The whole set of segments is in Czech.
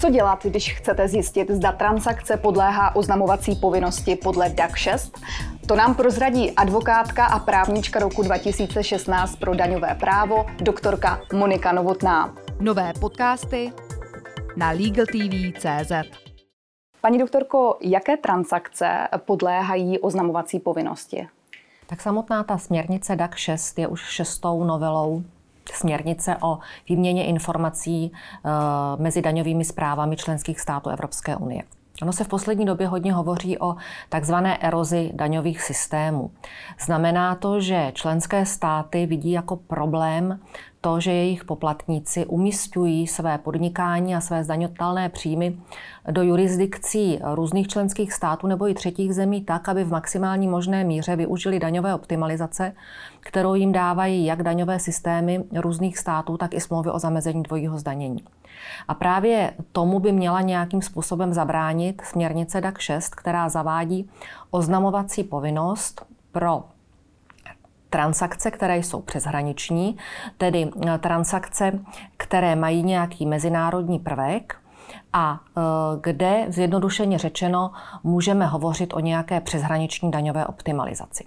Co dělat, když chcete zjistit, zda transakce podléhá oznamovací povinnosti podle DAC 6? To nám prozradí advokátka a právnička roku 2016 pro daňové právo, doktorka Monika Novotná. Nové podcasty na LegalTV.cz Paní doktorko, jaké transakce podléhají oznamovací povinnosti? Tak samotná ta směrnice DAC 6 je už šestou novelou směrnice o výměně informací eh, mezi daňovými zprávami členských států Evropské unie. Ono se v poslední době hodně hovoří o takzvané erozi daňových systémů. Znamená to, že členské státy vidí jako problém to, že jejich poplatníci umistují své podnikání a své zdaňotelné příjmy do jurisdikcí různých členských států nebo i třetích zemí tak, aby v maximální možné míře využili daňové optimalizace, kterou jim dávají jak daňové systémy různých států, tak i smlouvy o zamezení dvojího zdanění. A právě tomu by měla nějakým způsobem zabránit směrnice DAC 6, která zavádí oznamovací povinnost pro transakce, které jsou přeshraniční, tedy eh, transakce, které mají nějaký mezinárodní prvek, a eh, kde, zjednodušeně řečeno, můžeme hovořit o nějaké přeshraniční daňové optimalizaci.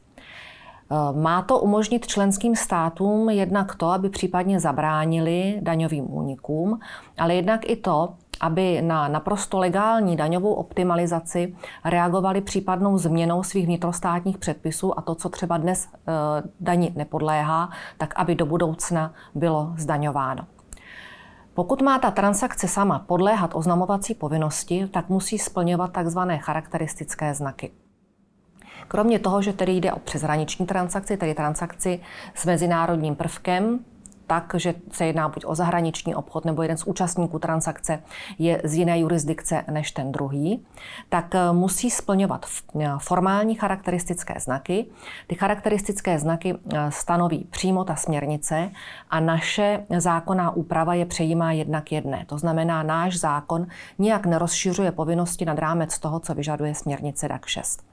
Eh, má to umožnit členským státům jednak to, aby případně zabránili daňovým únikům, ale jednak i to, aby na naprosto legální daňovou optimalizaci reagovali případnou změnou svých vnitrostátních předpisů a to, co třeba dnes eh, daní nepodléhá, tak aby do budoucna bylo zdaňováno. Pokud má ta transakce sama podléhat oznamovací povinnosti, tak musí splňovat takzvané charakteristické znaky. Kromě toho, že tedy jde o přeshraniční transakci, tedy transakci s mezinárodním prvkem, tak, že se jedná buď o zahraniční obchod nebo jeden z účastníků transakce je z jiné jurisdikce než ten druhý, tak eh, musí splňovat eh, formální charakteristické znaky. Ty charakteristické znaky eh, stanoví přímo ta směrnice a naše zákonná úprava je přejímá jednak jedné. To znamená, náš zákon nijak nerozšiřuje povinnosti nad rámec toho, co vyžaduje směrnice DAC 6.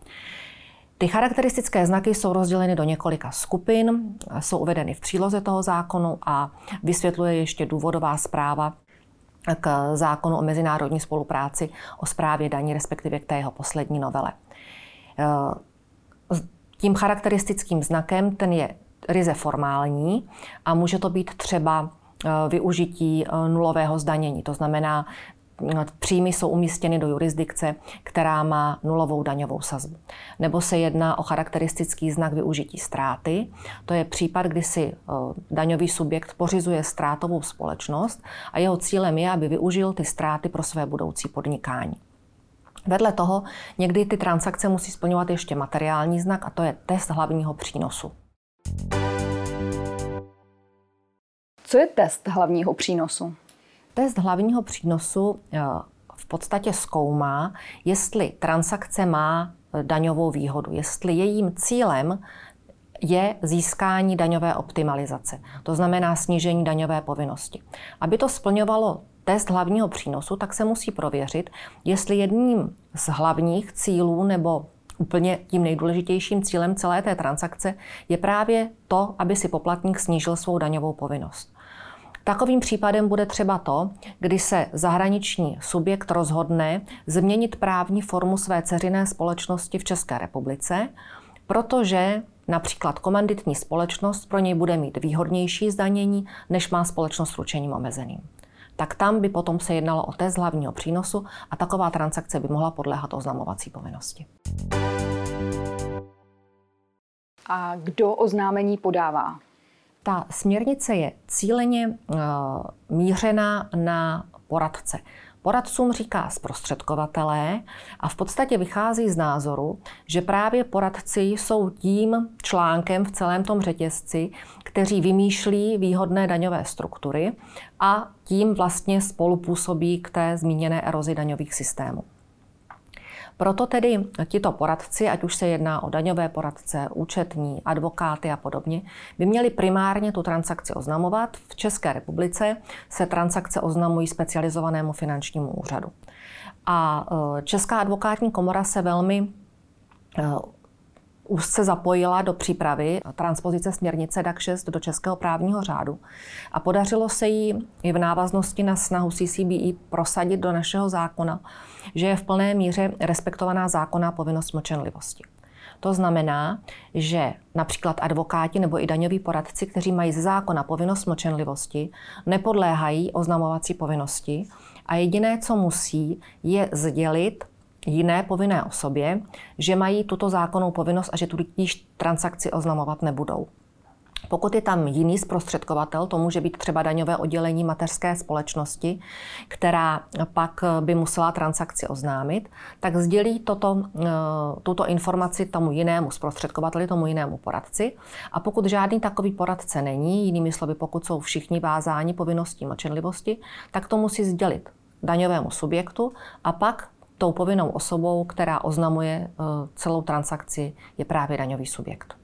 Ty charakteristické znaky jsou rozděleny do několika skupin, jsou uvedeny v příloze toho zákonu a vysvětluje ještě důvodová zpráva k zákonu o mezinárodní spolupráci o správě daní, respektive k té jeho poslední novele. Tím charakteristickým znakem ten je ryze formální a může to být třeba využití nulového zdanění. To znamená, příjmy jsou umístěny do jurisdikce, která má nulovou daňovou sazbu. Nebo se jedná o charakteristický znak využití ztráty. To je případ, kdy si eh, daňový subjekt pořizuje ztrátovou společnost a jeho cílem je, aby využil ty ztráty pro své budoucí podnikání. Vedle toho někdy ty transakce musí splňovat ještě materiální znak a to je test hlavního přínosu. Co je test hlavního přínosu? Test hlavního přínosu eh, v podstatě zkoumá, jestli transakce má eh, daňovou výhodu, jestli jejím cílem je získání daňové optimalizace, to znamená snížení daňové povinnosti. Aby to splňovalo test hlavního přínosu, tak se musí prověřit, jestli jedním z hlavních cílů nebo úplně tím nejdůležitějším cílem celé té transakce je právě to, aby si poplatník snížil svou daňovou povinnost. Takovým případem bude třeba to, kdy se zahraniční subjekt rozhodne změnit právní formu své ceřiné společnosti v České republice, protože například komanditní společnost pro něj bude mít výhodnější zdanění, než má společnost s ručením omezeným. Tak tam by potom se jednalo o test hlavního přínosu a taková transakce by mohla podléhat oznamovací povinnosti. A kdo oznámení podává? Ta směrnice je cíleně uh, mířena na poradce. Poradcům říká zprostředkovatelé a v podstatě vychází z názoru, že právě poradci jsou tím článkem v celém tom řetězci, kteří vymýšlí výhodné daňové struktury a tím vlastně spolupůsobí k té zmíněné erozi daňových systémů. Proto tedy tito poradci, ať už se jedná o daňové poradce, účetní, advokáty a podobně, by měli primárně tu transakci oznamovat. V České republice se transakce oznamují specializovanému finančnímu úřadu. A e, Česká advokátní komora se velmi e, úzce zapojila do přípravy transpozice směrnice DAC 6 do českého právního řádu a podařilo se jí i v návaznosti na snahu CCBE prosadit do našeho zákona, že je v plné míře respektovaná zákonná povinnost mlčenlivosti. To znamená, že například advokáti nebo i daňoví poradci, kteří mají ze zákona povinnost mlčenlivosti, nepodléhají oznamovací povinnosti a jediné, co musí, je sdělit jiné povinné osobě, že mají tuto zákonnou povinnost a že tudíž transakci oznamovat nebudou. Pokud je tam jiný zprostředkovatel, to může být třeba daňové oddělení mateřské společnosti, která pak by musela transakci oznámit, tak sdělí toto, eh, tuto informaci tomu jinému zprostředkovateli, tomu jinému poradci. A pokud žádný takový poradce není, jinými slovy, pokud jsou všichni vázáni povinností mlčenlivosti, tak to musí sdělit daňovému subjektu a pak tou povinnou osobou, která oznamuje eh, celou transakci, je právě daňový subjekt.